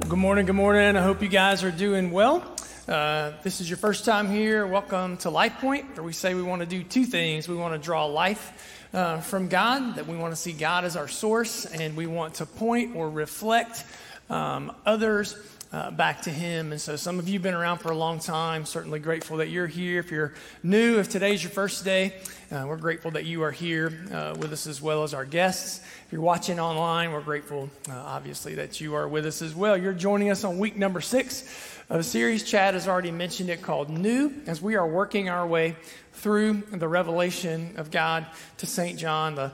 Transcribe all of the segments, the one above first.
Well, good morning, good morning. I hope you guys are doing well. Uh, this is your first time here. Welcome to Life Point, where we say we want to do two things. We want to draw life uh, from God, that we want to see God as our source, and we want to point or reflect um, others uh, back to Him. And so, some of you have been around for a long time. Certainly grateful that you're here. If you're new, if today's your first day, uh, we're grateful that you are here uh, with us as well as our guests. If you're watching online, we're grateful, uh, obviously, that you are with us as well. You're joining us on week number six of a series. Chad has already mentioned it called New, as we are working our way through the revelation of God to St. John, the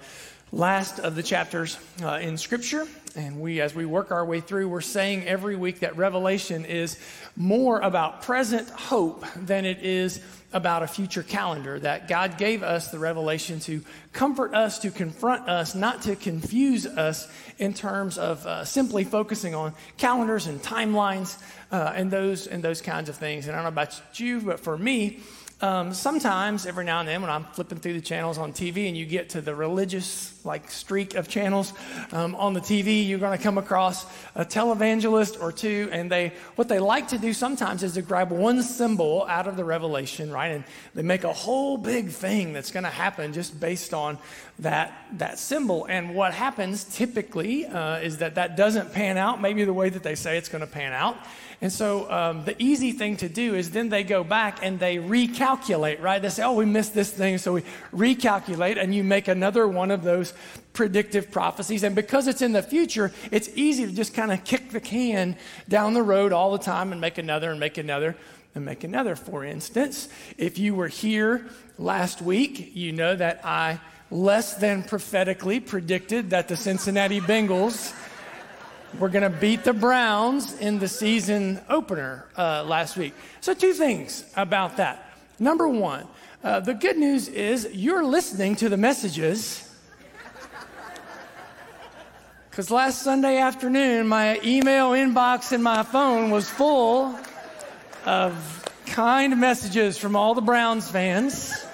last of the chapters uh, in Scripture. And we, as we work our way through, we're saying every week that Revelation is more about present hope than it is about a future calendar. That God gave us the revelation to comfort us, to confront us, not to confuse us in terms of uh, simply focusing on calendars and timelines uh, and those and those kinds of things. And I don't know about you, but for me, um, sometimes, every now and then, when I'm flipping through the channels on TV and you get to the religious like streak of channels um, on the TV, you're going to come across a televangelist or two, and they what they like to do sometimes is to grab one symbol out of the Revelation, right, and they make a whole big thing that's going to happen just based on that that symbol. And what happens typically uh, is that that doesn't pan out, maybe the way that they say it's going to pan out. And so um, the easy thing to do is then they go back and they recalculate, right? They say, oh, we missed this thing. So we recalculate, and you make another one of those predictive prophecies. And because it's in the future, it's easy to just kind of kick the can down the road all the time and make another and make another and make another. For instance, if you were here last week, you know that I less than prophetically predicted that the Cincinnati Bengals we're going to beat the Browns in the season opener uh, last week. So, two things about that. Number one, uh, the good news is you're listening to the messages. Because last Sunday afternoon, my email inbox and my phone was full of kind messages from all the Browns fans.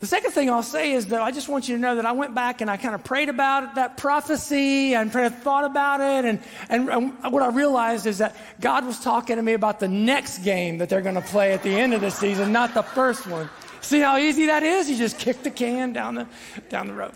The second thing I'll say is that I just want you to know that I went back and I kind of prayed about that prophecy and kind of thought about it. And, and, what I realized is that God was talking to me about the next game that they're going to play at the end of the season, not the first one. See how easy that is? You just kick the can down the, down the road.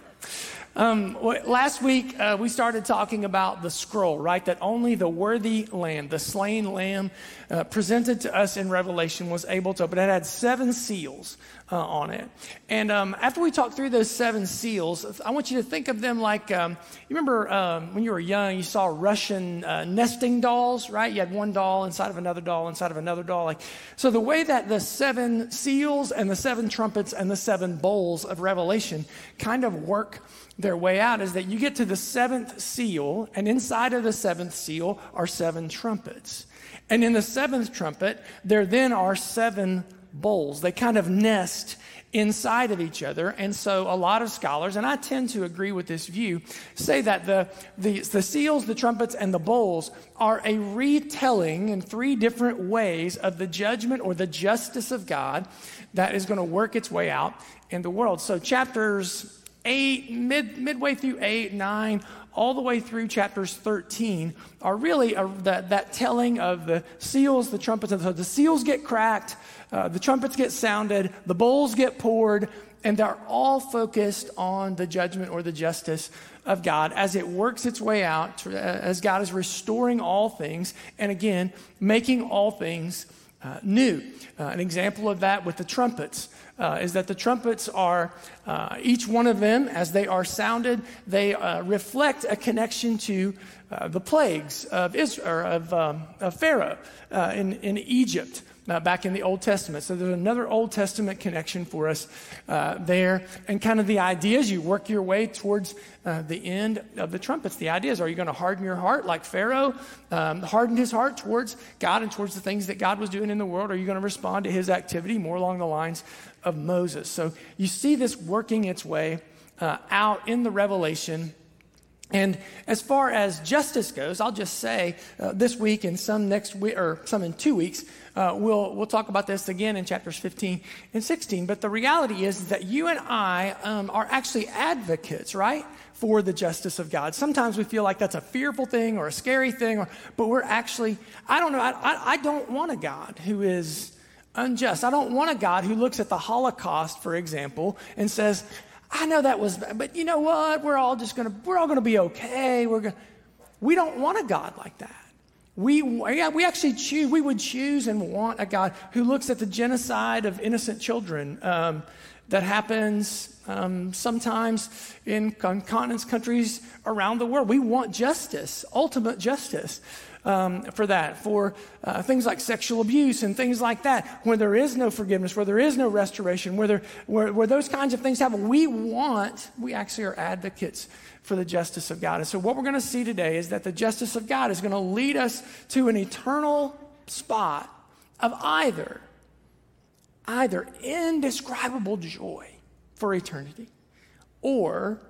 Um, last week, uh, we started talking about the scroll, right? That only the worthy lamb, the slain lamb uh, presented to us in Revelation, was able to open. It had seven seals uh, on it. And um, after we talked through those seven seals, I want you to think of them like um, you remember um, when you were young, you saw Russian uh, nesting dolls, right? You had one doll inside of another doll, inside of another doll. Like, so the way that the seven seals and the seven trumpets and the seven bowls of Revelation kind of work their way out is that you get to the seventh seal, and inside of the seventh seal are seven trumpets. And in the seventh trumpet, there then are seven bowls. They kind of nest inside of each other. And so a lot of scholars, and I tend to agree with this view, say that the, the, the, seals, the trumpets, and the bowls are a retelling in three different ways of the judgment or the justice of God that is going to work its way out in the world. So chapters 8, mid, midway through 8, 9, all the way through chapters 13 are really a, that, that telling of the seals, the trumpets. And so the seals get cracked, uh, the trumpets get sounded, the bowls get poured, and they're all focused on the judgment or the justice of God as it works its way out, uh, as God is restoring all things, and again, making all things uh, new. Uh, an example of that with the trumpets uh, is that the trumpets are, uh, each one of them, as they are sounded, they uh, reflect a connection to the plagues of, Israel, of, um, of Pharaoh in, in Egypt uh, back in the Old Testament. So there's another Old Testament connection for us uh, there. And kind of the idea as you work your way towards uh, the end of the trumpets, the idea is are you going to harden your heart like Pharaoh um, hardened his heart towards God and towards the things that God was doing in the world? Or are you going to respond to his activity more along the lines of Moses? So you see this working its way uh, out in the revelation And as far as justice goes, I'll just say uh, this week and some next week, or some in two weeks, uh, we'll, we'll talk about this again in chapters 15 and 16. But the reality is that you and I um, are actually advocates, right? For the justice of God. Sometimes we feel like that's a fearful thing or a scary thing, or, but we're actually, I don't know, I, I, I don't want a God who is unjust. I don't want a God who looks at the Holocaust, for example, and says, I know that was, bad, but you know what? We're all just gonna, we're all gonna be okay. We're gonna, we don't want a God like that. We, we actually choose, we would choose and want a God who looks at the genocide of innocent children um, that happens um, sometimes in continents, countries around the world. We want justice, ultimate justice um, for that, for uh, things like sexual abuse and things like that, where there is no forgiveness, where there is no restoration, where, there, where, where those kinds of things happen. We want, we actually are advocates for the justice of God. And so, what we're going to see today is that the justice of God is going to lead us to an eternal spot of either, either indescribable joy for eternity or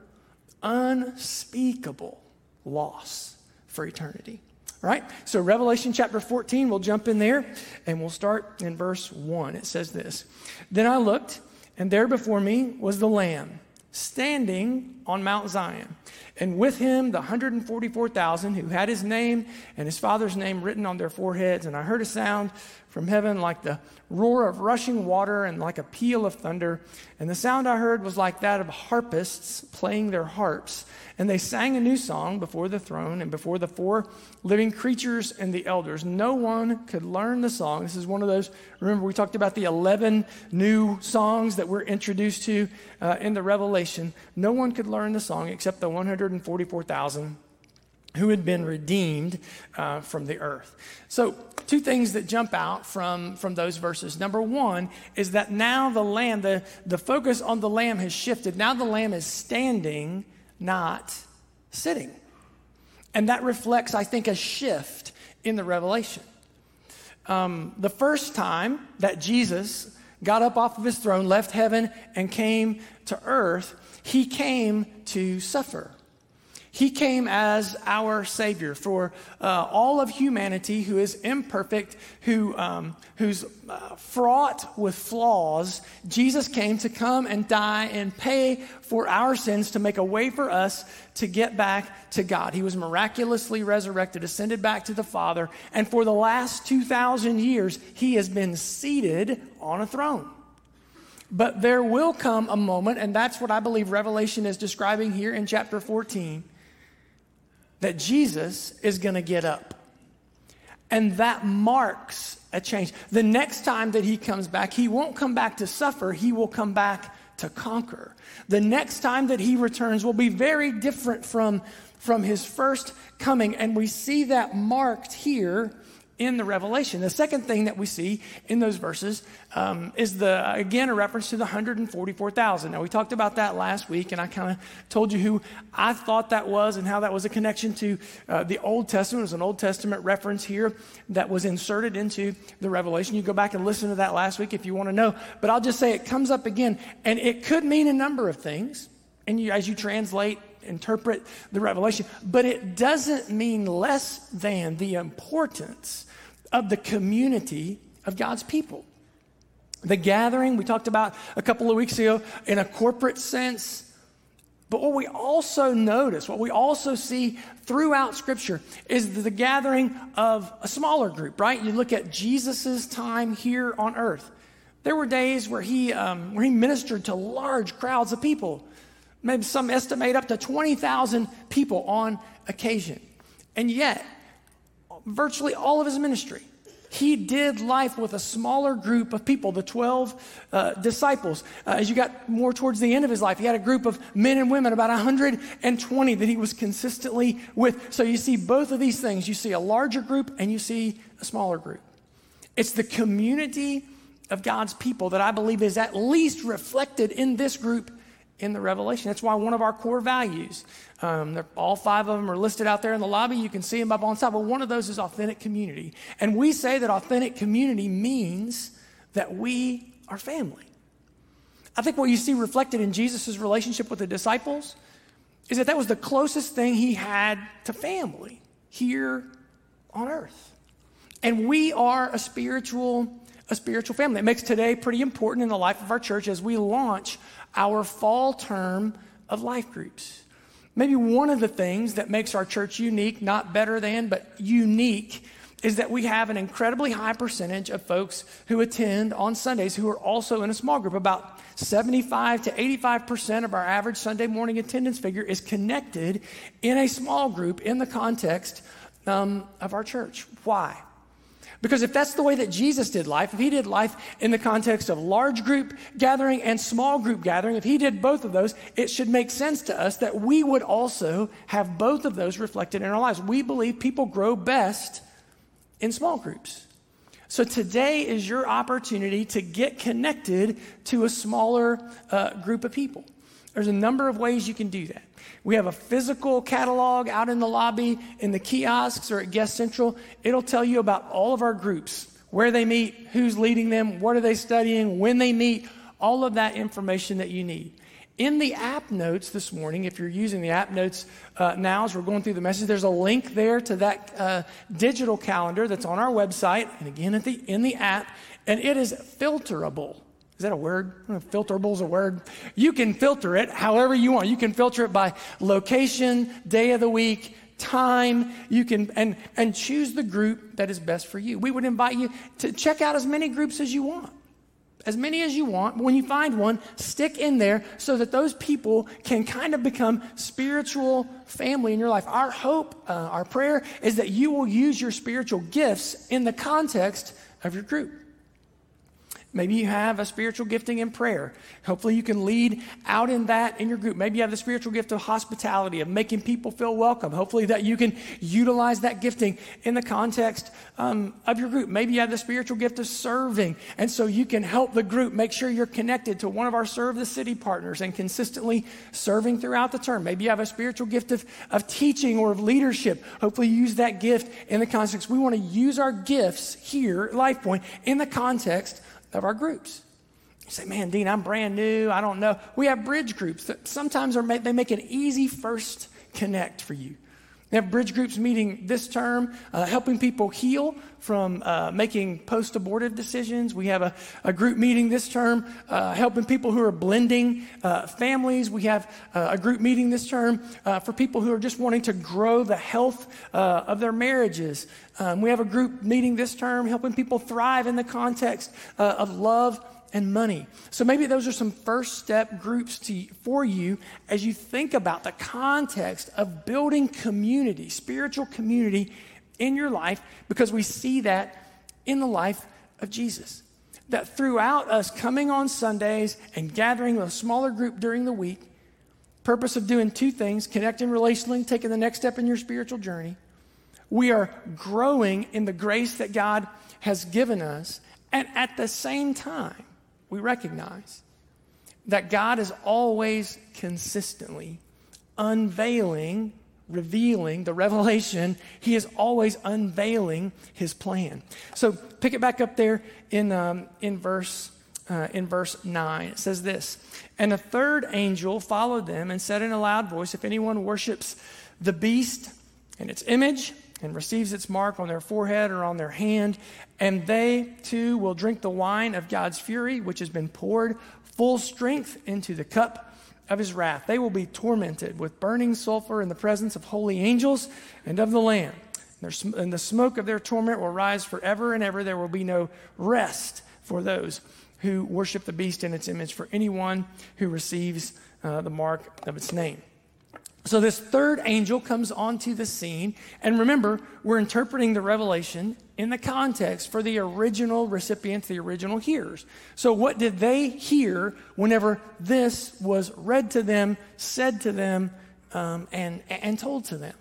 unspeakable loss for eternity. All right? So, Revelation chapter 14, we'll jump in there and we'll start in verse 1. It says this Then I looked, and there before me was the Lamb standing on Mount Zion, and with him the 144,000 who had his name and his father's name written on their foreheads. And I heard a sound from heaven like the roar of rushing water and like a peal of thunder. And the sound I heard was like that of harpists playing their harps. And they sang a new song before the throne and before the four living creatures and the elders. No one could learn the song. This is one of those, remember, we talked about the 11 new songs that we're introduced to uh, in the Revelation. No one could learn the song except the 144,000 who had been redeemed uh, from the earth. So, two things that jump out from, from those verses. Number one is that now the lamb, the, the focus on the lamb has shifted. Now the lamb is standing, not sitting. And that reflects, I think, a shift in the revelation. Um, the first time that Jesus got up off of his throne, left heaven, and came to earth, he came to suffer. He came as our Savior for uh, all of humanity who is imperfect, who, um, who's uh, fraught with flaws. Jesus came to come and die and pay for our sins to make a way for us to get back to God. He was miraculously resurrected, ascended back to the Father, and for the last 2,000 years, He has been seated on a throne. But there will come a moment, and that's what I believe Revelation is describing here in chapter 14 that Jesus is going to get up. And that marks a change. The next time that he comes back, he won't come back to suffer, he will come back to conquer. The next time that he returns will be very different from, from his first coming. And we see that marked here in the revelation. The second thing that we see in those verses um, is the again a reference to the 144,000. Now we talked about that last week, and I kind of told you who I thought that was and how that was a connection to uh, the Old Testament. It was an Old Testament reference here that was inserted into the revelation. You go back and listen to that last week if you want to know. But I'll just say it comes up again, and it could mean a number of things. And you, as you translate interpret the revelation, but it doesn't mean less than the importance of the community of God's people. The gathering we talked about a couple of weeks ago in a corporate sense. But what we also notice, what we also see throughout Scripture, is the gathering of a smaller group, right? You look at Jesus' time here on earth. There were days where he, um, where he ministered to large crowds of people maybe some estimate up to 20,000 people on occasion. And yet, virtually all of his ministry, he did life with a smaller group of people, the 12 uh, disciples. Uh, as you got more towards the end of his life, he had a group of men and women, about 120 that he was consistently with. So you see both of these things. You see a larger group and you see a smaller group. It's the community of God's people that I believe is at least reflected in this group in the Revelation. That's why one of our core values, um, all five of them are listed out there in the lobby. You can see them up on top. But one of those is authentic community. And we say that authentic community means that we are family. I think what you see reflected in Jesus' relationship with the disciples is that that was the closest thing he had to family here on earth. And we are a spiritual a spiritual family. It makes today pretty important in the life of our church as we launch our fall term of life groups. Maybe one of the things that makes our church unique, not better than, but unique, is that we have an incredibly high percentage of folks who attend on Sundays who are also in a small group. About 75 to 85% of our average Sunday morning attendance figure is connected in a small group in the context um, of our church. Why? Because if that's the way that Jesus did life, if he did life in the context of large group gathering and small group gathering, if he did both of those, it should make sense to us that we would also have both of those reflected in our lives. We believe people grow best in small groups. So today is your opportunity to get connected to a smaller uh, group of people. There's a number of ways you can do that. We have a physical catalog out in the lobby, in the kiosks, or at Guest Central. It'll tell you about all of our groups, where they meet, who's leading them, what are they studying, when they meet, all of that information that you need. In the app notes this morning, if you're using the app notes uh, now as we're going through the message, there's a link there to that uh, digital calendar that's on our website, and again the, in the app, and it is filterable. Is that a word? Filterable is a word. You can filter it however you want. You can filter it by location, day of the week, time. You can and and choose the group that is best for you. We would invite you to check out as many groups as you want. As many as you want. When you find one, stick in there so that those people can kind of become spiritual family in your life. Our hope, uh, our prayer is that you will use your spiritual gifts in the context of your group. Maybe you have a spiritual gifting in prayer. Hopefully, you can lead out in that in your group. Maybe you have the spiritual gift of hospitality, of making people feel welcome. Hopefully, that you can utilize that gifting in the context um, of your group. Maybe you have the spiritual gift of serving, and so you can help the group make sure you're connected to one of our Serve the City partners and consistently serving throughout the term. Maybe you have a spiritual gift of, of teaching or of leadership. Hopefully, you use that gift in the context. We want to use our gifts here LifePoint in the context of our groups. You say, man, Dean, I'm brand new. I don't know. We have bridge groups that sometimes are they make an easy first connect for you. We have bridge groups meeting this term, uh, helping people heal from uh, making post abortive decisions. We have a, a, group meeting this term, uh, helping people who are blending uh, families. We have uh, a group meeting this term uh, for people who are just wanting to grow the health of their marriages. Um, we have a group meeting this term, helping people thrive in the context of love and money. So maybe those are some first step groups to, for you as you think about the context of building community, spiritual community in your life, because we see that in the life of Jesus. That throughout us coming on Sundays and gathering with a smaller group during the week, purpose of doing two things connecting relationally, taking the next step in your spiritual journey. We are growing in the grace that God has given us, and at the same time, we recognize that God is always consistently unveiling, revealing the revelation. He is always unveiling his plan. So pick it back up there in, um, in, verse, uh, in verse 9. It says this And a third angel followed them and said in a loud voice, If anyone worships the beast and its image, and receives its mark on their forehead or on their hand, and they too will drink the wine of God's fury, which has been poured full strength into the cup of his wrath. They will be tormented with burning sulfur in the presence of holy angels and of the Lamb. And the smoke of their torment will rise forever and ever. There will be no rest for those who worship the beast in its image, for anyone who receives uh, the mark of its name. So, this third angel comes onto the scene. And remember, we're interpreting the revelation in the context for the original recipients, the original hearers. So, what did they hear whenever this was read to them, said to them, um, and, and told to them?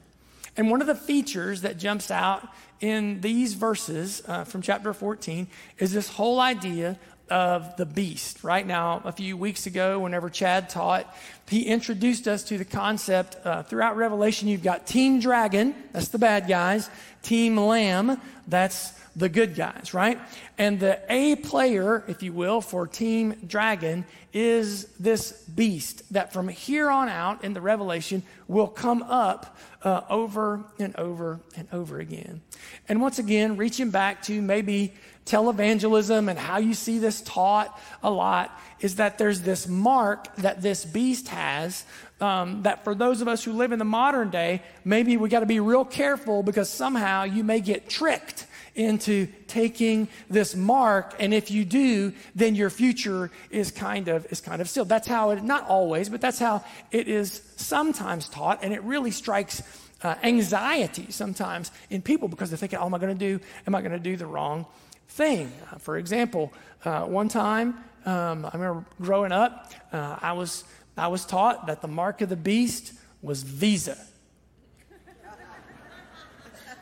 And one of the features that jumps out in these verses uh, from chapter 14 is this whole idea of the beast. Right now, a few weeks ago, whenever Chad taught, he introduced us to the concept uh, throughout Revelation. You've got Team Dragon, that's the bad guys, Team Lamb, that's the good guys, right? And the A player, if you will, for Team Dragon is this beast that from here on out in the Revelation will come up uh, over and over and over again. And once again, reaching back to maybe televangelism and how you see this taught a lot is that there's this mark that this beast has um, that for those of us who live in the modern day, maybe we got to be real careful because somehow you may get tricked into taking this mark. And if you do then your future is kind of is kind of sealed. That's how it not always but that's how it is sometimes taught. And it really strikes uh, anxiety sometimes in people because they're thinking oh am i going to do am i going to do the wrong thing uh, for example uh, one time um, i remember growing up uh, i was i was taught that the mark of the beast was visa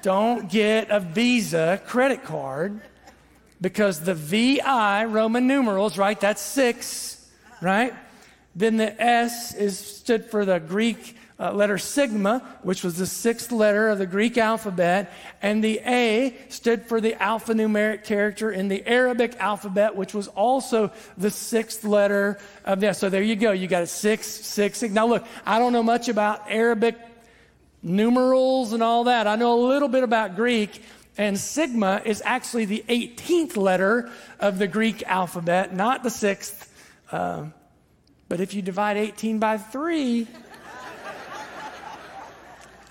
don't get a Visa credit card because the VI, Roman numerals, right? That's six, right? Then the S is stood for the Greek uh, letter sigma, which was the sixth letter of the Greek alphabet, and the A stood for the alphanumeric character in the Arabic alphabet, which was also the sixth letter of that. So there you go. You got a six, six, six. Now look, I don't know much about Arabic numerals and all that. I know a little bit about Greek, and sigma is actually the 18th letter of the Greek alphabet, not the sixth. Uh, but if you divide 18 by 3,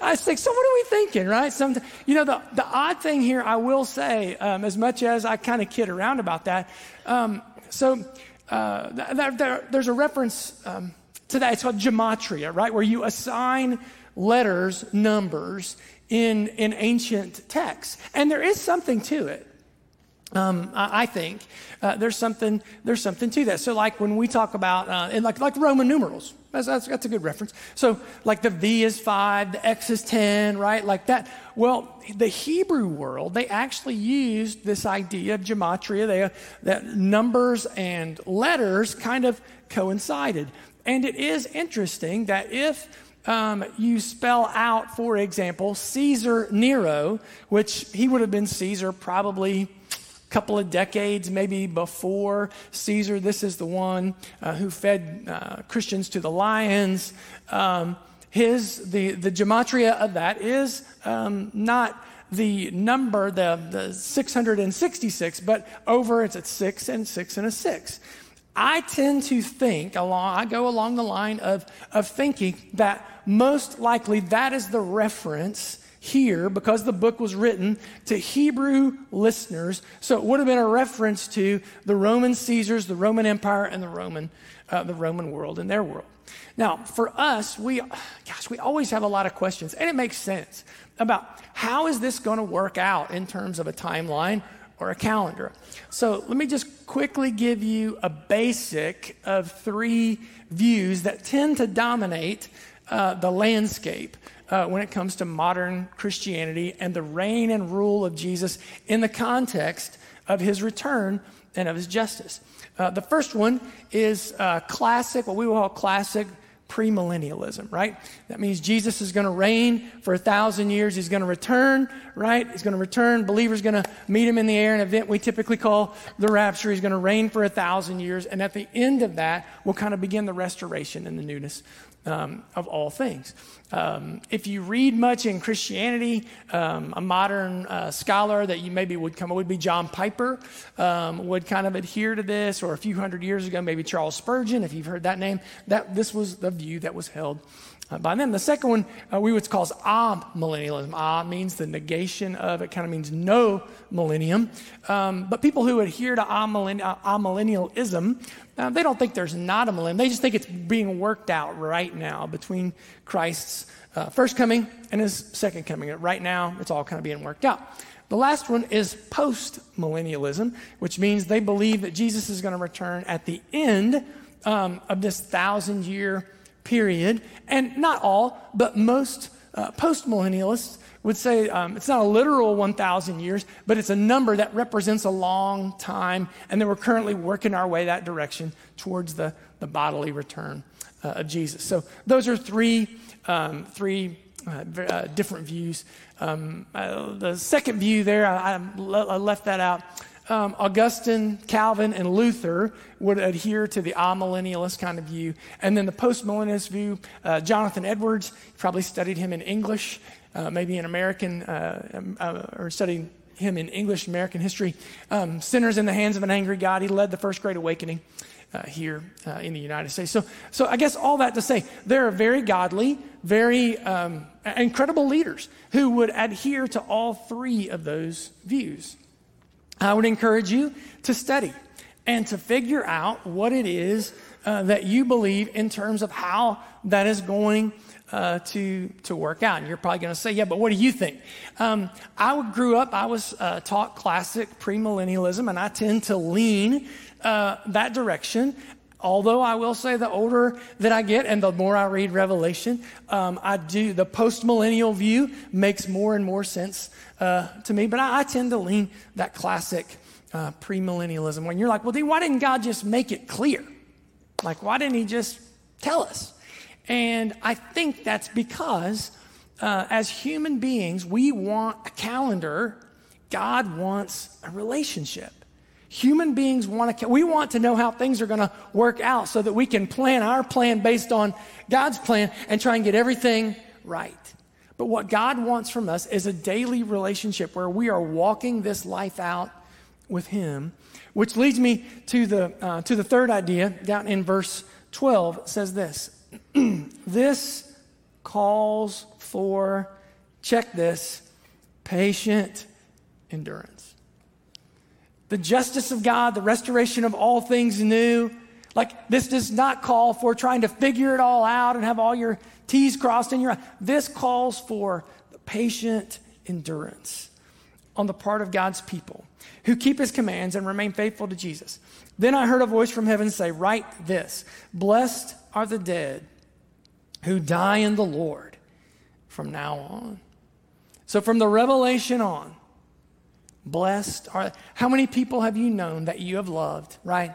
I think, so what are we thinking, right? Some, you know, the, the odd thing here, I will say, um, as much as I kind of kid around about that, um, so uh, th- th- there's a reference um, to that. It's called gematria, right? Where you assign letters, numbers in, in ancient texts. And there is something to it. Um, I, think uh, there's something there's something to that. So, like when we talk about uh, like like Roman numerals, that's, that's, that's a good reference. So, like the V is five, the X is ten, right? Like that. Well, the Hebrew world they actually used this idea of gematria. They that numbers and letters kind of coincided, and it is interesting that if um, you spell out, for example, Caesar Nero, which he would have been Caesar probably couple of decades maybe before Caesar. This is the one uh, who fed uh, Christians to the lions. Um, his the the gematria of that is um, not the number the the 666, but over it's at six and six and a six. I tend to think along, I go along the line of, of thinking that most likely that is the reference here because the book was written to Hebrew listeners. So it would have been a reference to the Roman Caesars, the Roman Empire, and the Roman, uh, the Roman world and their world. Now, for us, we, gosh, we always have a lot of questions, and it makes sense about how is this going to work out in terms of a timeline or a calendar. So let me just quickly give you a basic of three views that tend to dominate uh, the landscape uh, when it comes to modern Christianity and the reign and rule of Jesus in the context of his return and of his justice. Uh, the first one is uh, classic, what we will call classic premillennialism, right? That means Jesus is going to reign for a thousand years. He's going to return, right? He's going to return. Believers going to meet him in the air, an event we typically call the rapture. He's going to reign for a thousand years. And at the end of that, we'll kind of begin the restoration and the newness um, of all things. Um, if you read much in Christianity, um, a modern uh, scholar that you maybe would come would be John Piper, um, would kind of adhere to this, or a few hundred years ago, maybe Charles Spurgeon, if you've heard that name. That this was the view that was held uh, by them. The second one uh, we would call amillennialism. Ah means the negation of, it kind of means no millennium. Um, but people who adhere to amillennialism, uh, they don't think there's not a millennium. They just think it's being worked out right now between Christ's uh, first coming and his second coming. Right now, it's all kind of being worked out. The last one is post millennialism, which means they believe that Jesus is going to return at the end um, of this thousand year period. And not all, but most uh, postmillennialists would say um, it's not a literal 1,000 years, but it's a number that represents a long time, and that we're currently working our way that direction towards the, the bodily return uh, of Jesus. So those are three, um, three uh, uh, different views um, uh, the second view there, I, I left that out. Um, Augustine, Calvin, and Luther would adhere to the amillennialist kind of view. And then the postmillennialist view, uh, Jonathan Edwards, probably studied him in English, uh, maybe in American, uh, um, uh, or studied him in English American history. Um, Sinners in the Hands of an Angry God. He led the First Great Awakening. Uh, here uh, in the United States. So, so I guess all that to say, there are very godly, very um, incredible leaders who would adhere to all three of those views. I would encourage you to study and to figure out what it is uh, that you believe in terms of how that is going uh, to, to work out. And you're probably going to say, yeah, but what do you think? Um, I grew up, I was uh, taught classic premillennialism, and I tend to lean uh, that direction. Although I will say the older that I get and the more I read Revelation, um, I do, the post millennial view makes more and more sense uh, to me. But I, I, tend to lean that classic uh, premillennialism when you're like, well, then why didn't God just make it clear? Like, why didn't He just tell us? And I think that's because uh, as human beings, we want a calendar, God wants a relationship. Human beings want to, we want to know how things are going to work out so that we can plan our plan based on God's plan and try and get everything right. But what God wants from us is a daily relationship where we are walking this life out with Him, which leads me to the, uh, to the third idea down in verse 12. Says this This calls for, check this, patient endurance the justice of God, the restoration of all things new. Like, this does not call for trying to figure it all out and have all your T's crossed in your This calls for patient endurance on the part of God's people who keep his commands and remain faithful to Jesus. Then I heard a voice from heaven say, Write this Blessed are the dead who die in the Lord from now on. So, from the revelation on, Blessed are how many people have you known that you have loved, right?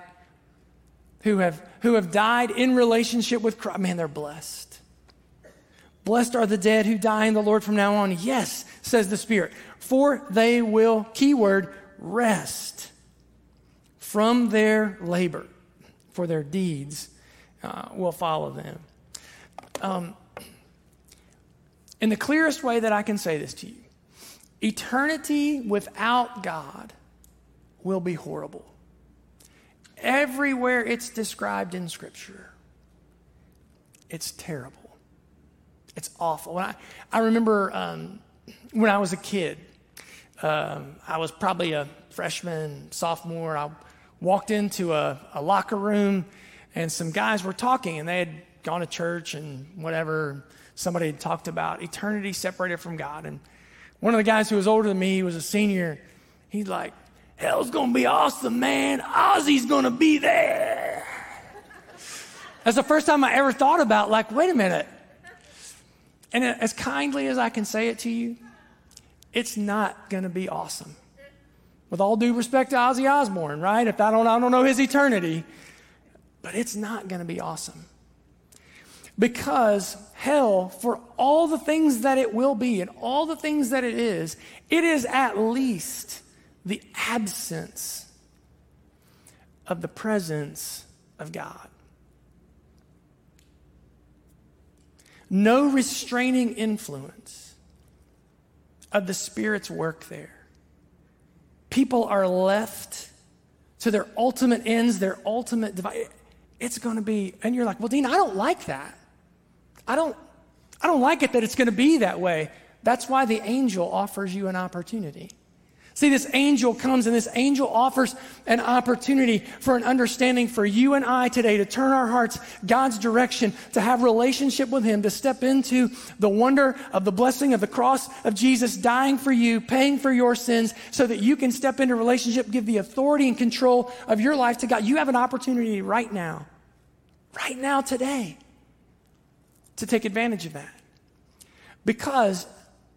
Who have who have died in relationship with Christ. Man, they're blessed. Blessed are the dead who die in the Lord from now on. Yes, says the Spirit, for they will, keyword, rest from their labor, for their deeds uh, will follow them. Um, in the clearest way that I can say this to you, Eternity without God will be horrible. Everywhere it's described in Scripture, it's terrible. It's awful. When I, I remember um, when I was a kid, um, I was probably a freshman, sophomore. I walked into a, a locker room and some guys were talking and they had gone to church and whatever. Somebody had talked about eternity separated from God. And one of the guys who was older than me, he was a senior. He's like, Hell's gonna be awesome, man. Ozzy's gonna be there. That's the first time I ever thought about, like, wait a minute. And as kindly as I can say it to you, it's not gonna be awesome. With all due respect to Ozzy Osbourne, right? If I don't, I don't know his eternity, but it's not gonna be awesome. Because hell, for all the things that it will be and all the things that it is, it is at least the absence of the presence of God. No restraining influence of the Spirit's work there. People are left to their ultimate ends, their ultimate device. It's going to be, and you're like, well, Dean, I don't like that. I don't, I don't like it that it's going to be that way. That's why the angel offers you an opportunity. See, this angel comes and this angel offers an opportunity for an understanding for you and I today to turn our hearts God's direction, to have relationship with Him, to step into the wonder of the blessing of the cross of Jesus dying for you, paying for your sins, so that you can step into relationship, give the authority and control of your life to God. You have an opportunity right now, right now, today, to take advantage of that. Because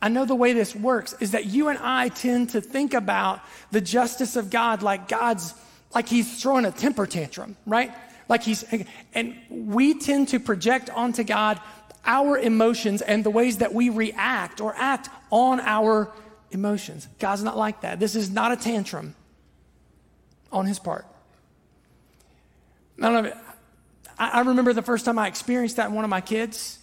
I know the way this works is that you and I tend to think about the justice of God like God's, like he's throwing a temper tantrum, right? Like he's, and we tend to project onto God our emotions and the ways that we react or act on our emotions. God's not like that. This is not a tantrum on his part. I don't know. I remember the first time I experienced that in one of my kids.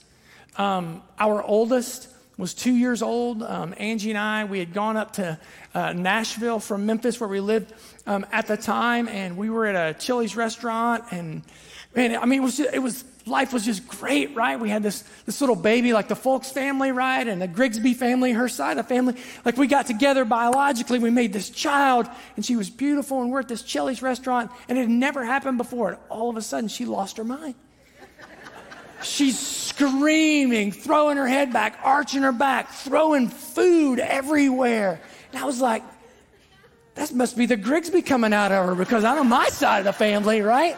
Um, our oldest was two years old. Um, Angie and I, we had gone up to uh, Nashville from Memphis, where we lived um, at the time, and we were at a Chili's restaurant, and man, I mean, it was just, it was life was just great, right? We had this this little baby, like the Folks family, right, and the Grigsby family, her side of the family. Like we got together biologically, we made this child, and she was beautiful, and we're at this Chili's restaurant, and it had never happened before, and all of a sudden she lost her mind. She's screaming, throwing her head back, arching her back, throwing food everywhere. And I was like, that must be the Grigsby coming out of her because I'm on my side of the family, right?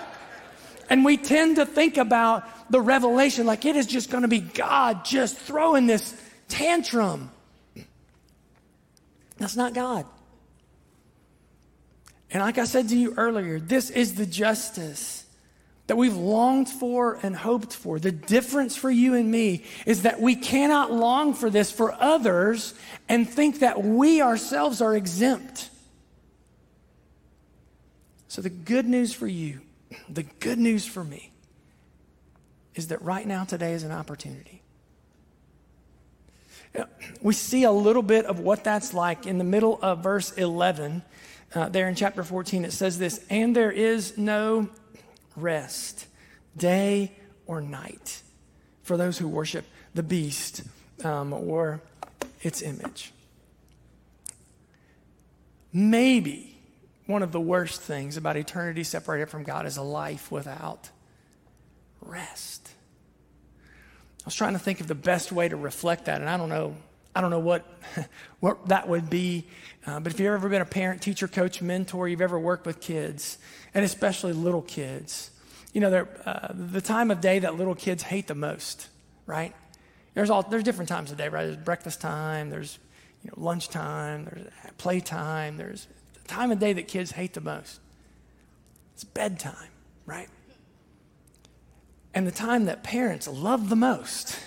And we tend to think about the revelation like it is just going to be God just throwing this tantrum. That's not God. And like I said to you earlier, this is the justice that we've longed for and hoped for. The difference for you and me is that we cannot long for this for others and think that we ourselves are exempt. So, the good news for you the good news for me is that right now, today is an opportunity. We see a little bit of what that's like in the middle of verse 11. Uh, there in chapter 14, it says this And there is no rest, day or night, for those who worship the beast um, or its image. Maybe one of the worst things about eternity separated from God is a life without rest. I was trying to think of the best way to reflect that, and I don't know. I don't know what, what that would be. Uh, but if you've ever been a parent, teacher, coach, mentor, you've ever worked with kids, and especially little kids, you know, uh, the time of day that little kids hate the most, right? There's all there's different times of day, right? There's breakfast time, there's you know lunchtime, there's playtime, there's time of day that kids hate the most. It's bedtime, right? And the time that parents love the most.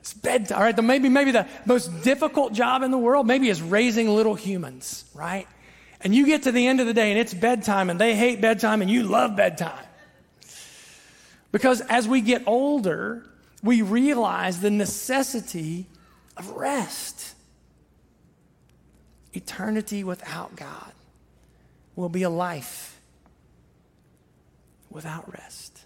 it's bedtime, all right? Maybe, maybe the most difficult job in the world, maybe is raising little humans, right? And you get to the end of the day and it's bedtime and they hate bedtime and you love bedtime. Because as we get older, we realize the necessity of rest eternity without God will be a life without rest.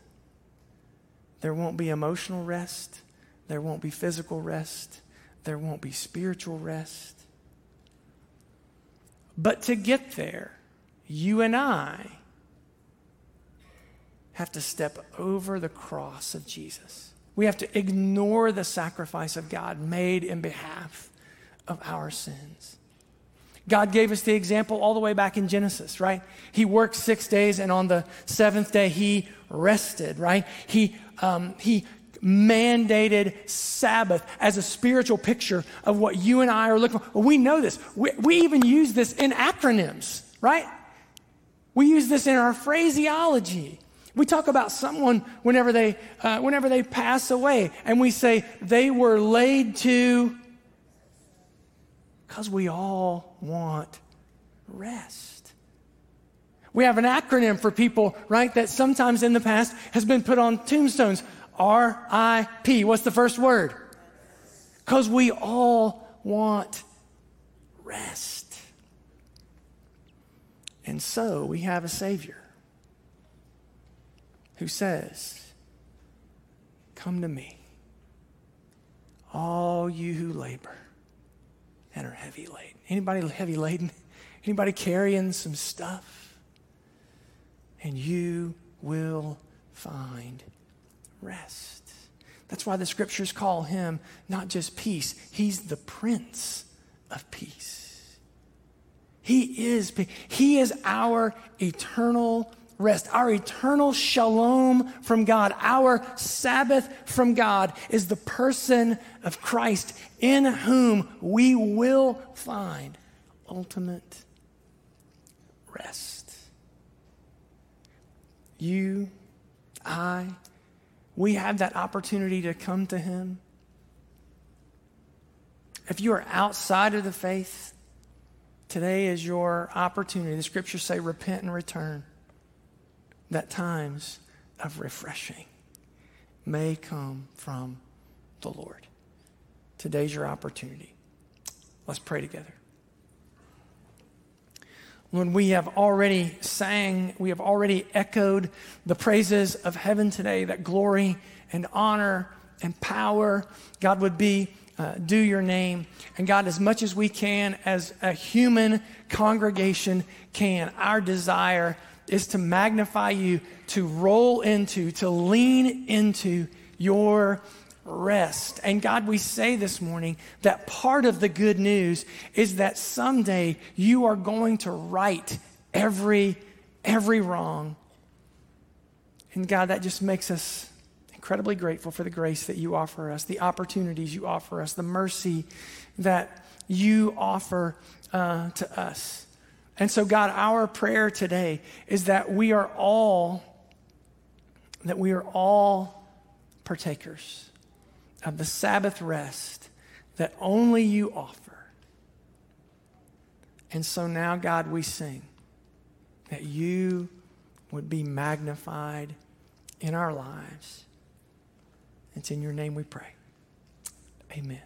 There won't be emotional rest. There won't be physical rest. There won't be spiritual rest. But to get there, you and I have to step over the cross of Jesus. We have to ignore the sacrifice of God made in behalf of our sins. God gave us the example all the way back in Genesis, right? He worked six days, and on the seventh day, he rested, right? He, um, he mandated Sabbath as a spiritual picture of what you and I are looking for. We know this. We, we even use this in acronyms, right? We use this in our phraseology. We talk about someone whenever they, uh, whenever they pass away, and we say they were laid to because we all want rest. We have an acronym for people, right, that sometimes in the past has been put on tombstones RIP. What's the first word? Because we all want rest. And so we have a Savior who says, Come to me, all you who labor and are heavy laden. Anybody heavy laden? Anybody carrying some stuff? And you will find rest. That's why the scriptures call him not just peace, he's the prince of peace. He is He is our eternal rest, our eternal shalom from God, our Sabbath from God is the person of Christ in whom we will find ultimate rest. You, I, we have that opportunity to come to Him. If you are outside of the faith, today is your opportunity. The scriptures say, repent and return. That times of refreshing may come from the Lord. Today's your opportunity. Let's pray together. When we have already sang, we have already echoed the praises of heaven today, that glory and honor and power, God would be uh, due your name. And God, as much as we can, as a human congregation can, our desire is to magnify you, to roll into, to lean into your rest. And God, we say this morning that part of the good news is that someday you are going to right every every wrong. And God, that just makes us incredibly grateful for the grace that you offer us, the opportunities you offer us, the mercy that you offer uh, to us. And so, God, our prayer today is that we are all that we are all partakers of the Sabbath rest that only you offer. And so now, God, we sing that you would be magnified in our lives. It's in your name we pray. Amen.